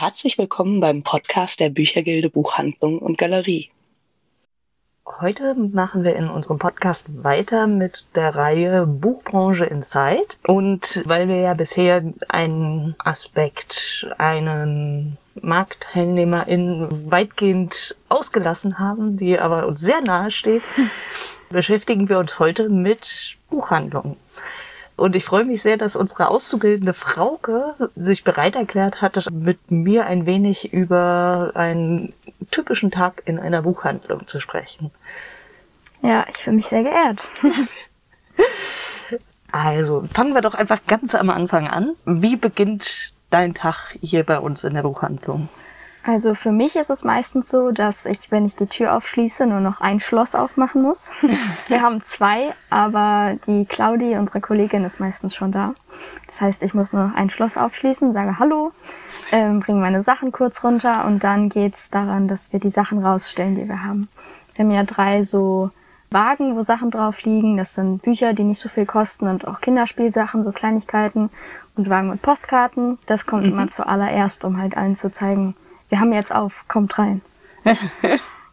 herzlich willkommen beim Podcast der Büchergilde Buchhandlung und Galerie. Heute machen wir in unserem Podcast weiter mit der Reihe Buchbranche Inside. Und weil wir ja bisher einen Aspekt, einen Marktteilnehmerin weitgehend ausgelassen haben, die aber uns sehr nahe steht, beschäftigen wir uns heute mit Buchhandlungen. Und ich freue mich sehr, dass unsere auszubildende Frauke sich bereit erklärt hat, mit mir ein wenig über einen typischen Tag in einer Buchhandlung zu sprechen. Ja, ich fühle mich sehr geehrt. also, fangen wir doch einfach ganz am Anfang an. Wie beginnt dein Tag hier bei uns in der Buchhandlung? Also für mich ist es meistens so, dass ich, wenn ich die Tür aufschließe, nur noch ein Schloss aufmachen muss. Wir haben zwei, aber die Claudi, unsere Kollegin, ist meistens schon da. Das heißt, ich muss nur ein Schloss aufschließen, sage Hallo, ähm, bringe meine Sachen kurz runter und dann geht's daran, dass wir die Sachen rausstellen, die wir haben. Wir haben ja drei so Wagen, wo Sachen drauf liegen. Das sind Bücher, die nicht so viel kosten und auch Kinderspielsachen, so Kleinigkeiten und Wagen mit Postkarten. Das kommt mhm. immer zuallererst, um halt allen zu zeigen, wir haben jetzt auf, kommt rein. genau.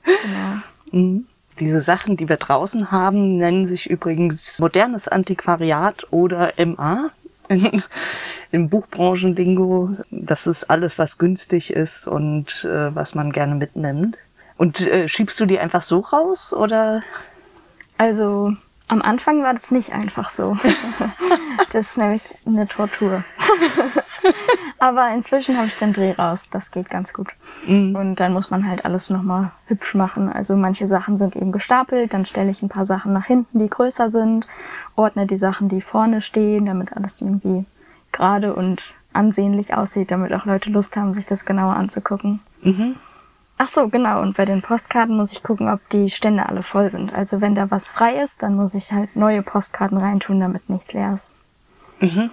Mhm. Diese Sachen, die wir draußen haben, nennen sich übrigens modernes Antiquariat oder MA. Im Buchbranchenlingo. Das ist alles, was günstig ist und äh, was man gerne mitnimmt. Und äh, schiebst du die einfach so raus oder? Also am Anfang war das nicht einfach so. das ist nämlich eine Tortur. Aber inzwischen habe ich den Dreh raus. Das geht ganz gut. Mhm. Und dann muss man halt alles nochmal hübsch machen. Also manche Sachen sind eben gestapelt, dann stelle ich ein paar Sachen nach hinten, die größer sind, ordne die Sachen, die vorne stehen, damit alles irgendwie gerade und ansehnlich aussieht, damit auch Leute Lust haben, sich das genauer anzugucken. Mhm. Ach so, genau. Und bei den Postkarten muss ich gucken, ob die Stände alle voll sind. Also wenn da was frei ist, dann muss ich halt neue Postkarten reintun, damit nichts leer ist. Mhm.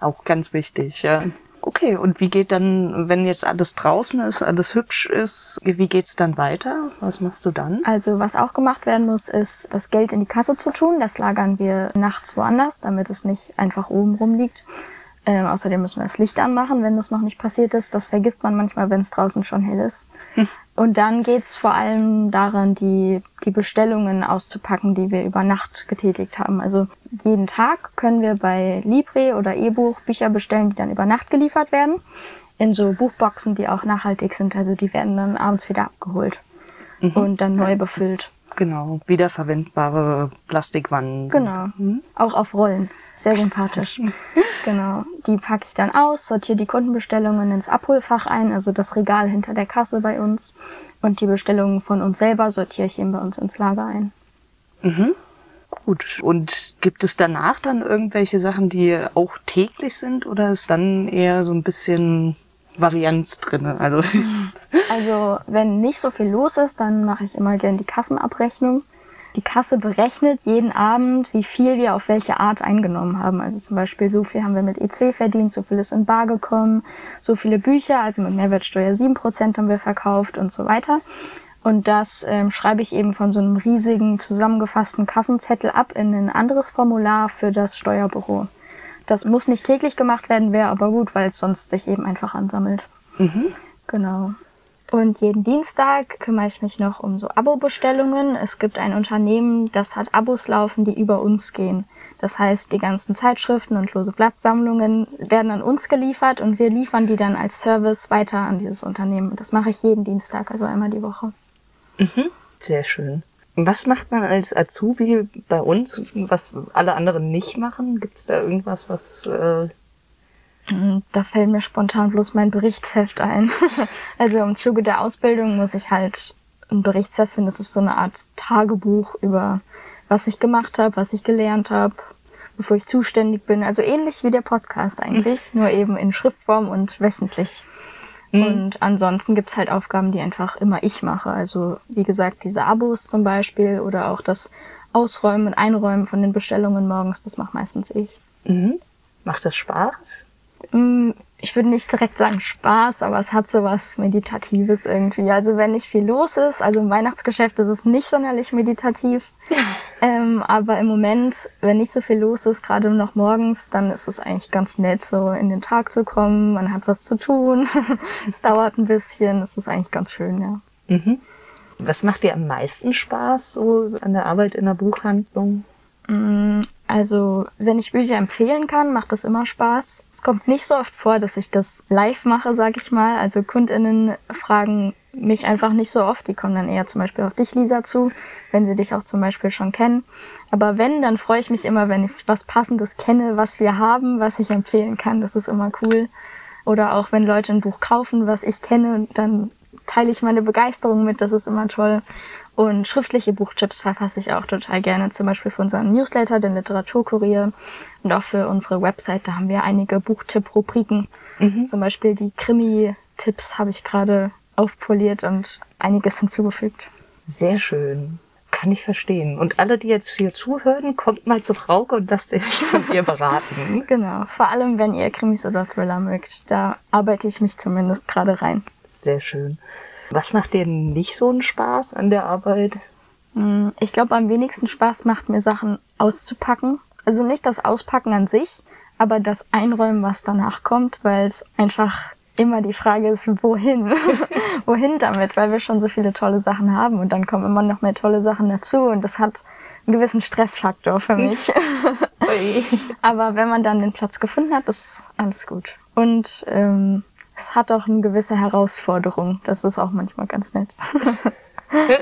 Auch ganz wichtig, ja. Okay, und wie geht dann, wenn jetzt alles draußen ist, alles hübsch ist, wie geht's dann weiter? Was machst du dann? Also, was auch gemacht werden muss, ist, das Geld in die Kasse zu tun. Das lagern wir nachts woanders, damit es nicht einfach oben rumliegt. Ähm, außerdem müssen wir das Licht anmachen, wenn das noch nicht passiert ist. Das vergisst man manchmal, wenn es draußen schon hell ist. Hm. Und dann geht's vor allem daran, die, die Bestellungen auszupacken, die wir über Nacht getätigt haben. Also jeden Tag können wir bei Libre oder E-Buch Bücher bestellen, die dann über Nacht geliefert werden. In so Buchboxen, die auch nachhaltig sind. Also die werden dann abends wieder abgeholt mhm. und dann neu befüllt. Genau, wiederverwendbare Plastikwannen. Genau, mhm. auch auf Rollen. Sehr sympathisch. genau. Die packe ich dann aus, sortiere die Kundenbestellungen ins Abholfach ein, also das Regal hinter der Kasse bei uns. Und die Bestellungen von uns selber sortiere ich eben bei uns ins Lager ein. Mhm. Gut. Und gibt es danach dann irgendwelche Sachen, die auch täglich sind oder ist dann eher so ein bisschen Varianz drinne? Also, also wenn nicht so viel los ist, dann mache ich immer gern die Kassenabrechnung die Kasse berechnet jeden Abend, wie viel wir auf welche Art eingenommen haben. Also zum Beispiel, so viel haben wir mit EC verdient, so viel ist in Bar gekommen, so viele Bücher, also mit Mehrwertsteuer 7% haben wir verkauft und so weiter. Und das ähm, schreibe ich eben von so einem riesigen zusammengefassten Kassenzettel ab in ein anderes Formular für das Steuerbüro. Das muss nicht täglich gemacht werden, wäre aber gut, weil es sonst sich eben einfach ansammelt. Mhm. Genau. Und jeden Dienstag kümmere ich mich noch um so Abo-Bestellungen. Es gibt ein Unternehmen, das hat Abos laufen, die über uns gehen. Das heißt, die ganzen Zeitschriften und lose Blattsammlungen werden an uns geliefert und wir liefern die dann als Service weiter an dieses Unternehmen. Das mache ich jeden Dienstag, also einmal die Woche. Mhm. Sehr schön. Was macht man als Azubi bei uns, was alle anderen nicht machen? Gibt es da irgendwas, was äh, hm, da fällt mir spontan bloß mein Berichtsheft ein. also im Zuge der Ausbildung muss ich halt ein Berichtsheft finden. Das ist so eine Art Tagebuch über was ich gemacht habe, was ich gelernt habe, wofür ich zuständig bin. Also ähnlich wie der Podcast eigentlich, nur eben in Schriftform und wöchentlich. Mhm. Und ansonsten gibt's halt Aufgaben, die einfach immer ich mache. Also wie gesagt, diese Abos zum Beispiel oder auch das Ausräumen und Einräumen von den Bestellungen morgens, das macht meistens ich. Mhm. Macht das Spaß? Mm, ich würde nicht direkt sagen Spaß, aber es hat so was Meditatives irgendwie. Also wenn nicht viel los ist, also im Weihnachtsgeschäft ist es nicht sonderlich meditativ. ähm, aber im Moment, wenn nicht so viel los ist, gerade noch morgens, dann ist es eigentlich ganz nett, so in den Tag zu kommen. Man hat was zu tun. es dauert ein bisschen. Es ist eigentlich ganz schön, ja. Mhm. Was macht dir am meisten Spaß so an der Arbeit in der Buchhandlung? Also, wenn ich Bücher empfehlen kann, macht das immer Spaß. Es kommt nicht so oft vor, dass ich das live mache, sag ich mal. Also KundInnen fragen mich einfach nicht so oft. Die kommen dann eher zum Beispiel auf dich, Lisa, zu, wenn sie dich auch zum Beispiel schon kennen. Aber wenn, dann freue ich mich immer, wenn ich was Passendes kenne, was wir haben, was ich empfehlen kann. Das ist immer cool. Oder auch wenn Leute ein Buch kaufen, was ich kenne, dann teile ich meine Begeisterung mit. Das ist immer toll. Und schriftliche Buchtipps verfasse ich auch total gerne, zum Beispiel für unseren Newsletter, den Literaturkurier und auch für unsere Website. Da haben wir einige Buchtipp-Rubriken. Mhm. Zum Beispiel die Krimi-Tipps habe ich gerade aufpoliert und einiges hinzugefügt. Sehr schön. Kann ich verstehen. Und alle, die jetzt hier zuhören, kommt mal zu Frauke und lasst euch von ihr beraten. genau. Vor allem, wenn ihr Krimis oder Thriller mögt. Da arbeite ich mich zumindest gerade rein. Sehr schön. Was macht dir nicht so einen Spaß an der Arbeit? Hm, ich glaube, am wenigsten Spaß macht mir Sachen auszupacken. Also nicht das Auspacken an sich, aber das Einräumen, was danach kommt, weil es einfach immer die Frage ist, wohin? wohin damit? Weil wir schon so viele tolle Sachen haben und dann kommen immer noch mehr tolle Sachen dazu und das hat einen gewissen Stressfaktor für mich. aber wenn man dann den Platz gefunden hat, ist alles gut. Und ähm, es hat auch eine gewisse Herausforderung. Das ist auch manchmal ganz nett.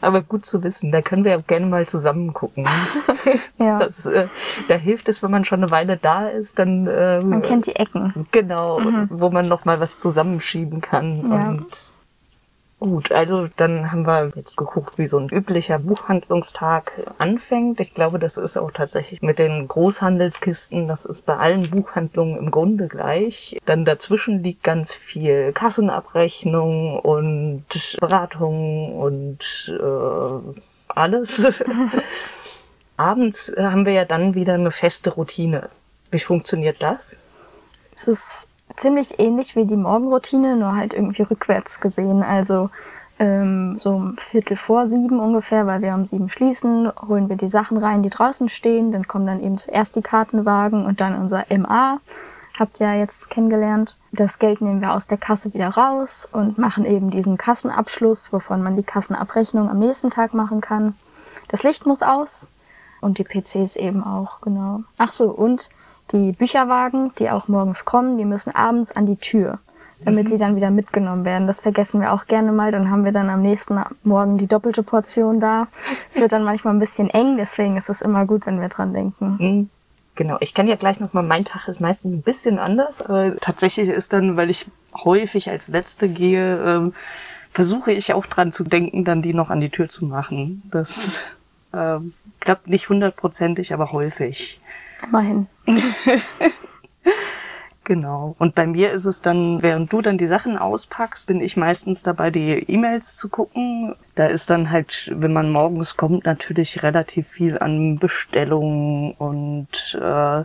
Aber gut zu wissen, da können wir auch gerne mal zusammen gucken. ja. Das, äh, da hilft es, wenn man schon eine Weile da ist, dann. Äh, man kennt die Ecken. Genau, mhm. wo man noch mal was zusammenschieben kann. Ja. Und Gut, also dann haben wir jetzt geguckt, wie so ein üblicher Buchhandlungstag anfängt. Ich glaube, das ist auch tatsächlich mit den Großhandelskisten, das ist bei allen Buchhandlungen im Grunde gleich. Dann dazwischen liegt ganz viel Kassenabrechnung und Beratung und äh, alles. Abends haben wir ja dann wieder eine feste Routine. Wie funktioniert das? Es ist ziemlich ähnlich wie die Morgenroutine, nur halt irgendwie rückwärts gesehen. Also ähm, so um Viertel vor sieben ungefähr, weil wir um sieben schließen, holen wir die Sachen rein, die draußen stehen. Dann kommen dann eben zuerst die Kartenwagen und dann unser MA. Habt ihr ja jetzt kennengelernt. Das Geld nehmen wir aus der Kasse wieder raus und machen eben diesen Kassenabschluss, wovon man die Kassenabrechnung am nächsten Tag machen kann. Das Licht muss aus und die PCs eben auch, genau. Ach so, und die Bücherwagen, die auch morgens kommen, die müssen abends an die Tür, damit mhm. sie dann wieder mitgenommen werden. Das vergessen wir auch gerne mal. Dann haben wir dann am nächsten Morgen die doppelte Portion da. Es wird dann manchmal ein bisschen eng, deswegen ist es immer gut, wenn wir dran denken. Mhm. Genau, ich kann ja gleich nochmal, mein Tag ist meistens ein bisschen anders, aber tatsächlich ist dann, weil ich häufig als Letzte gehe, ähm, versuche ich auch dran zu denken, dann die noch an die Tür zu machen. Das ähm, klappt nicht hundertprozentig, aber häufig. Immerhin. Genau. Und bei mir ist es dann, während du dann die Sachen auspackst, bin ich meistens dabei, die E-Mails zu gucken. Da ist dann halt, wenn man morgens kommt, natürlich relativ viel an Bestellungen und äh,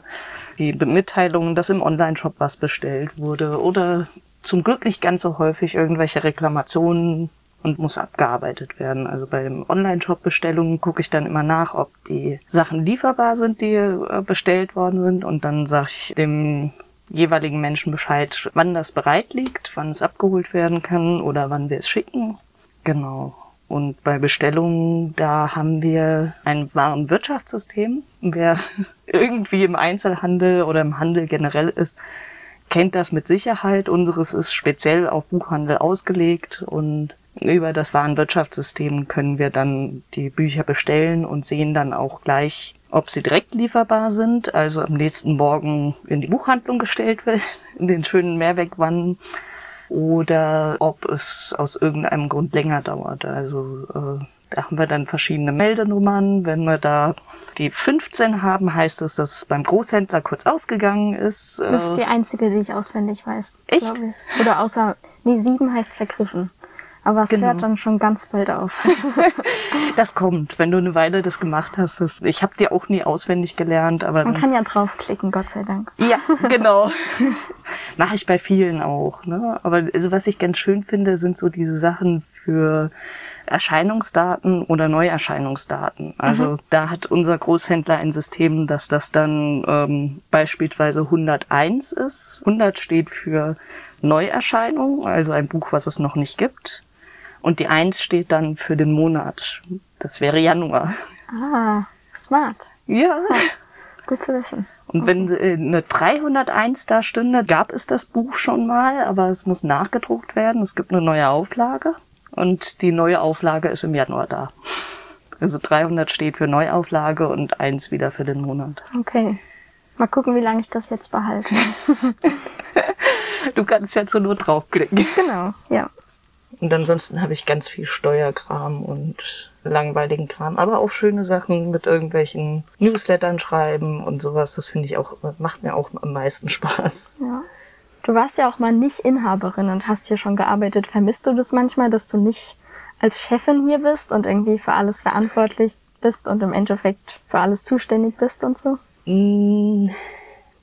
die Mitteilungen, dass im Online-Shop was bestellt wurde oder zum Glück nicht ganz so häufig irgendwelche Reklamationen und muss abgearbeitet werden. Also bei Online-Shop-Bestellungen gucke ich dann immer nach, ob die Sachen lieferbar sind, die äh, bestellt worden sind. Und dann sage ich dem jeweiligen Menschen Bescheid, wann das bereit liegt, wann es abgeholt werden kann oder wann wir es schicken. Genau. Und bei Bestellungen, da haben wir ein wahren Wirtschaftssystem. Wer irgendwie im Einzelhandel oder im Handel generell ist, kennt das mit Sicherheit. Unseres ist speziell auf Buchhandel ausgelegt und über das Warenwirtschaftssystem können wir dann die Bücher bestellen und sehen dann auch gleich, ob sie direkt lieferbar sind, also am nächsten Morgen in die Buchhandlung gestellt werden, in den schönen Mehrwegwannen, oder ob es aus irgendeinem Grund länger dauert. Also äh, da haben wir dann verschiedene Meldenummern. Wenn wir da die 15 haben, heißt es, dass es beim Großhändler kurz ausgegangen ist. Das ist die einzige, die ich auswendig weiß. Echt? Ich. Oder außer, nee, 7 heißt vergriffen. Aber es Genau. hört dann schon ganz bald auf. Das kommt, wenn du eine Weile das gemacht hast. Das, ich habe dir auch nie auswendig gelernt, aber Man kann ja draufklicken, Gott sei Dank. Ja, genau. Mache ich bei vielen auch. Ne? Aber also, was ich ganz schön finde, sind so diese Sachen für Erscheinungsdaten oder Neuerscheinungsdaten. Also da hat unser Großhändler ein System, dass das dann ähm, beispielsweise 101 ist. 100 steht für Neuerscheinung, also ein Buch, was es noch nicht gibt. Und die 1 steht dann für den Monat. Das wäre Januar. Ah, smart. Ja. Gut zu wissen. Und wenn äh, eine 301 da stünde, gab es das Buch schon mal, aber es muss nachgedruckt werden. Es gibt eine neue Auflage und die neue Auflage ist im Januar da. Also 300 steht für Neuauflage und eins wieder für den Monat. Okay. Mal gucken, wie lange ich das jetzt behalte. Du kannst ja zur Not draufklicken. genau, ja. Und ansonsten habe ich ganz viel Steuerkram und langweiligen Kram, aber auch schöne Sachen mit irgendwelchen Newslettern schreiben und sowas. Das finde ich auch, macht mir auch am meisten Spaß. ja. Du warst ja auch mal nicht Inhaberin und hast hier schon gearbeitet. Vermisst du das manchmal, dass du nicht als Chefin hier bist und irgendwie für alles verantwortlich bist und im Endeffekt für alles zuständig bist und so? Mm,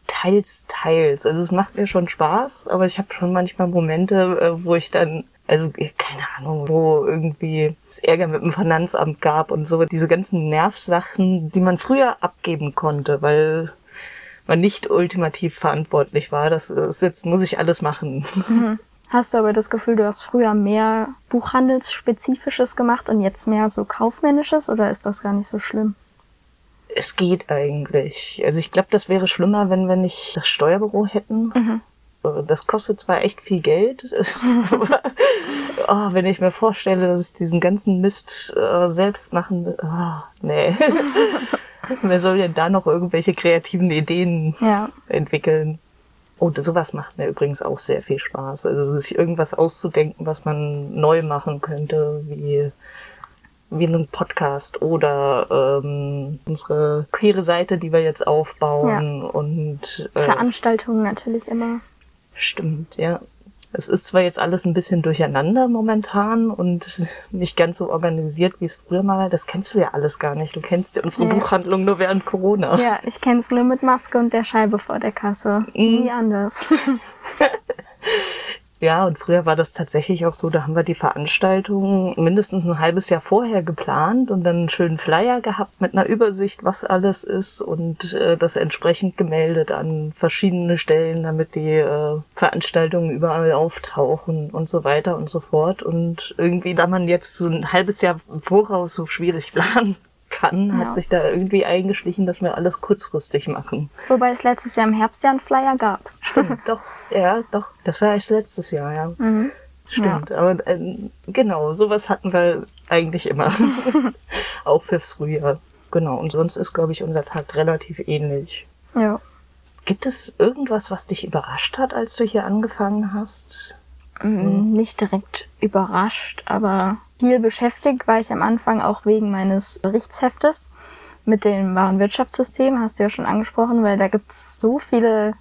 Teils, teils. Also es macht mir schon Spaß, aber ich habe schon manchmal Momente, äh, wo ich dann, also äh, keine Ahnung, wo irgendwie es Ärger mit dem Finanzamt gab und so. Diese ganzen Nervsachen, die man früher abgeben konnte, weil man nicht ultimativ verantwortlich war. Das ist jetzt, muss ich alles machen. Hast du aber das Gefühl, du hast früher mehr Buchhandelsspezifisches gemacht und jetzt mehr so kaufmännisches oder ist das gar nicht so schlimm? Es geht eigentlich. Also ich glaube, das wäre schlimmer, wenn wir nicht das Steuerbüro hätten. Mhm. Das kostet zwar echt viel Geld, aber oh, wenn ich mir vorstelle, dass ich diesen ganzen Mist äh, selbst machen oh, nee. Wer soll denn da noch irgendwelche kreativen Ideen Ja. entwickeln? Und sowas macht mir übrigens auch sehr viel Spaß. Also sich irgendwas auszudenken, was man neu machen könnte, wie wie einen Podcast oder ähm, unsere queere Seite, die wir jetzt aufbauen und äh, Veranstaltungen natürlich immer. Stimmt, ja. Es ist zwar jetzt alles ein bisschen durcheinander momentan und nicht ganz so organisiert, wie es früher mal war. Das kennst du ja alles gar nicht. Du kennst ja unsere Nee. Buchhandlung nur während Corona. Ja, ich kenne es nur mit Maske und der Scheibe vor der Kasse. Nie anders. Ja, und früher war das tatsächlich auch so, da haben wir die Veranstaltung mindestens ein halbes Jahr vorher geplant und dann einen schönen Flyer gehabt mit einer Übersicht, was alles ist und äh, das entsprechend gemeldet an verschiedene Stellen, damit die äh, Veranstaltungen überall auftauchen und so weiter und so fort. Und irgendwie, da man jetzt so ein halbes Jahr voraus so schwierig planen kann, Ja. hat sich da irgendwie eingeschlichen, dass wir alles kurzfristig machen. Wobei es letztes Jahr im Herbst ja einen Flyer gab. doch, ja, doch. Das war erst letztes Jahr, ja. Mhm. Stimmt, aber äh, genau, sowas hatten wir eigentlich immer. Auch fürs Frühjahr. Genau, und sonst ist, glaube ich, unser Tag relativ ähnlich. Ja. Gibt es irgendwas, was dich überrascht hat, als du hier angefangen hast? Mm, Nicht direkt überrascht, aber viel beschäftigt war ich am Anfang auch wegen meines Berichtsheftes mit dem Warenwirtschaftssystem, hast du ja schon angesprochen, weil da gibt es so viele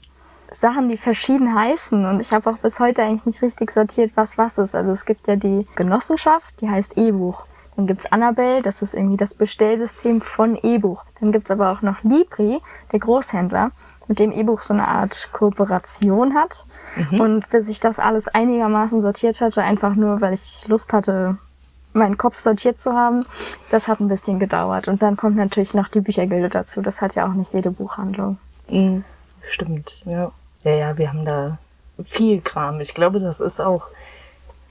Sachen, die verschieden heißen und ich habe auch bis heute eigentlich nicht richtig sortiert, was was ist. Also es gibt ja die Genossenschaft, die heißt E-Buch. Dann gibt's Annabelle, das ist irgendwie das Bestellsystem von E-Buch. Dann gibt's aber auch noch Libri, der Großhändler, mit dem E-Buch so eine Art Kooperation hat. Und bis ich das alles einigermaßen sortiert hatte, einfach nur, weil ich Lust hatte, meinen Kopf sortiert zu haben, das hat ein bisschen gedauert. Und dann kommt natürlich noch die Büchergilde dazu. Das hat ja auch nicht jede Buchhandlung. Mhm. Stimmt, ja. Ja, ja, wir haben da viel Kram. Ich glaube, das ist auch.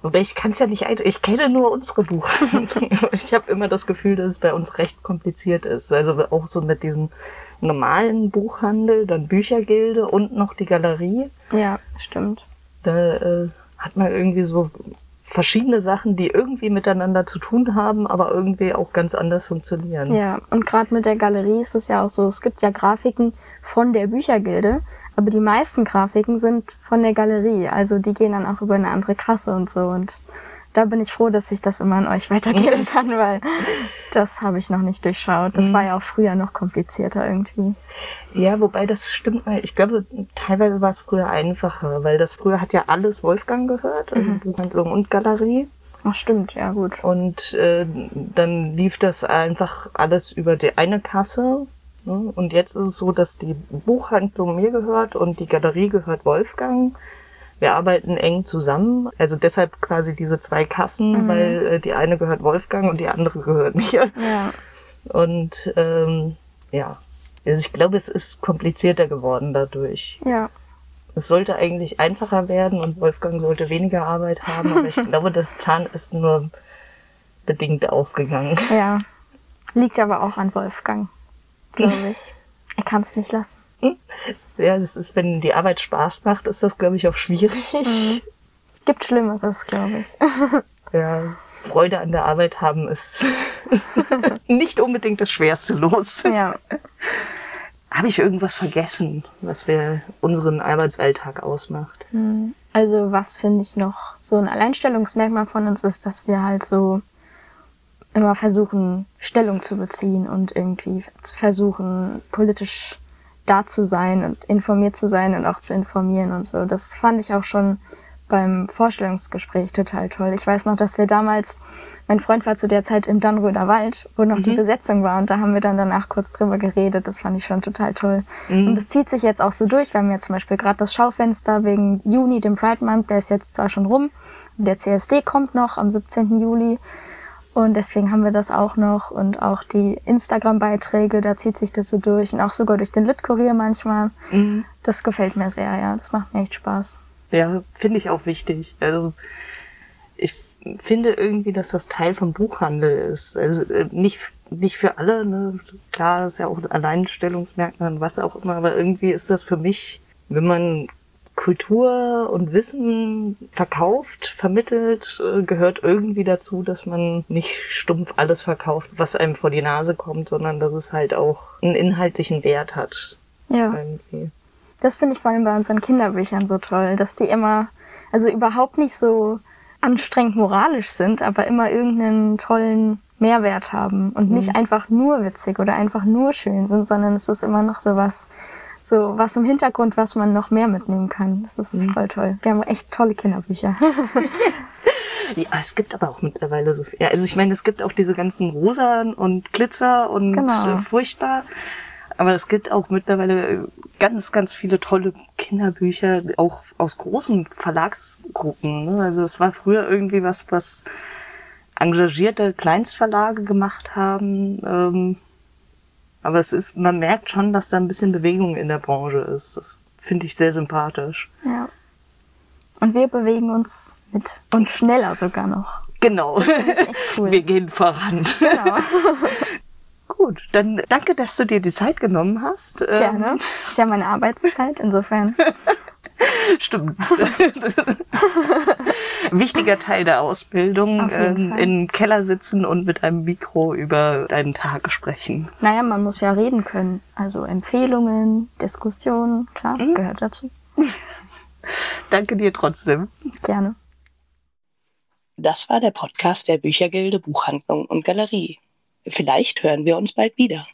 Wobei ich kann es ja nicht ein. Ich kenne nur unsere Buchhandlung. ich habe immer das Gefühl, dass es bei uns recht kompliziert ist. Also auch so mit diesem normalen Buchhandel, dann Büchergilde und noch die Galerie. Ja, stimmt. Da äh, hat man irgendwie so verschiedene Sachen, die irgendwie miteinander zu tun haben, aber irgendwie auch ganz anders funktionieren. Ja, und gerade mit der Galerie ist es ja auch so, es gibt ja Grafiken von der Büchergilde, aber die meisten Grafiken sind von der Galerie. Also die gehen dann auch über eine andere Kasse und so. Und da bin ich froh, dass ich das immer an euch weitergeben kann, weil das habe ich noch nicht durchschaut. Das war ja auch früher noch komplizierter irgendwie. Ja, wobei das stimmt. weil Ich glaube, teilweise war es früher einfacher, weil das früher hat ja alles Wolfgang gehört, also Buchhandlung und Galerie. Ach stimmt, ja gut. Und äh, dann lief das einfach alles über die eine Kasse. Ne? Und jetzt ist es so, dass die Buchhandlung mir gehört und die Galerie gehört Wolfgang. Wir arbeiten eng zusammen. Also deshalb quasi diese zwei Kassen, Mhm. weil äh, die eine gehört Wolfgang und die andere gehört mir. Ja. Und ähm, ja, also ich glaube, es ist komplizierter geworden dadurch. Ja. Es sollte eigentlich einfacher werden und Wolfgang sollte weniger Arbeit haben, aber ich glaube, der Plan ist nur bedingt aufgegangen. Ja. Liegt aber auch an Wolfgang, glaube ich. Er kann es nicht lassen. Ja, das ist, wenn die Arbeit Spaß macht, ist das, glaube ich, auch schwierig. Gibt Schlimmeres, glaube ich. Ja, Freude an der Arbeit haben ist nicht unbedingt das schwerste Los. Ja. Habe ich irgendwas vergessen, was wir unseren Arbeitsalltag ausmacht? Hm. Also was finde ich noch so ein Alleinstellungsmerkmal von uns ist, dass wir halt so immer versuchen, Stellung zu beziehen und irgendwie zu versuchen, politisch da zu sein und informiert zu sein und auch zu informieren und so. Das fand ich auch schon beim Vorstellungsgespräch total toll. Ich weiß noch, dass wir damals, mein Freund war zu der Zeit im Dannröder Wald, wo noch die Mhm. Besetzung war und da haben wir dann danach kurz drüber geredet. Das fand ich schon total toll. Mhm. Und es zieht sich jetzt auch so durch. Wir haben ja zum Beispiel gerade das Schaufenster wegen Juni, dem Pride Month, der ist jetzt zwar schon rum. Und der CSD kommt noch am 17. Juli. Und deswegen haben wir das auch noch. Und auch die Instagram-Beiträge, da zieht sich das so durch. Und auch sogar durch den Lit-Kurier manchmal. Mhm. Das gefällt mir sehr, ja. Das macht mir echt Spaß. Ja, finde ich auch wichtig. Also ich finde irgendwie, dass das Teil vom Buchhandel ist. Also äh, nicht, nicht für alle, ne? Klar, das ist ja auch ein Alleinstellungsmerkmal und was auch immer, aber irgendwie ist das für mich, wenn man Kultur und Wissen verkauft, vermittelt, äh, gehört irgendwie dazu, dass man nicht stumpf alles verkauft, was einem vor die Nase kommt, sondern dass es halt auch einen inhaltlichen Wert hat. Ja. Irgendwie. Das finde ich vor allem bei unseren Kinderbüchern so toll, dass die immer, also überhaupt nicht so anstrengend moralisch sind, aber immer irgendeinen tollen Mehrwert haben und nicht einfach nur witzig oder einfach nur schön sind, sondern es ist immer noch so was, so was im Hintergrund, was man noch mehr mitnehmen kann. Das ist voll toll. Wir haben echt tolle Kinderbücher. Ja, es gibt aber auch mittlerweile so viel. Ja, also ich meine, es gibt auch diese ganzen Rosan und Glitzer und Genau. äh, furchtbar. Aber es gibt auch mittlerweile äh, ganz, ganz viele tolle Kinderbücher, auch aus großen Verlagsgruppen. Ne? Also es war früher irgendwie was, was engagierte Kleinstverlage gemacht haben. Ähm, aber es ist, man merkt schon, dass da ein bisschen Bewegung in der Branche ist. Das Finde ich sehr sympathisch. ja. Und wir bewegen uns mit und schneller sogar noch. Genau. finde ich echt cool. Wir gehen voran. Genau. Gut, dann danke, dass du dir die Zeit genommen hast. Ähm, Gerne. Ist ja meine Arbeitszeit, insofern. Stimmt. Wichtiger Teil der Ausbildung, ähm, im Keller sitzen und mit einem Mikro über deinen Tag sprechen. Naja, man muss ja reden können. Also Empfehlungen, Diskussionen, klar, Mhm. gehört dazu. Danke dir trotzdem. Gerne. Das war der Podcast der Büchergilde Buchhandlung und Galerie. Vielleicht hören wir uns bald wieder.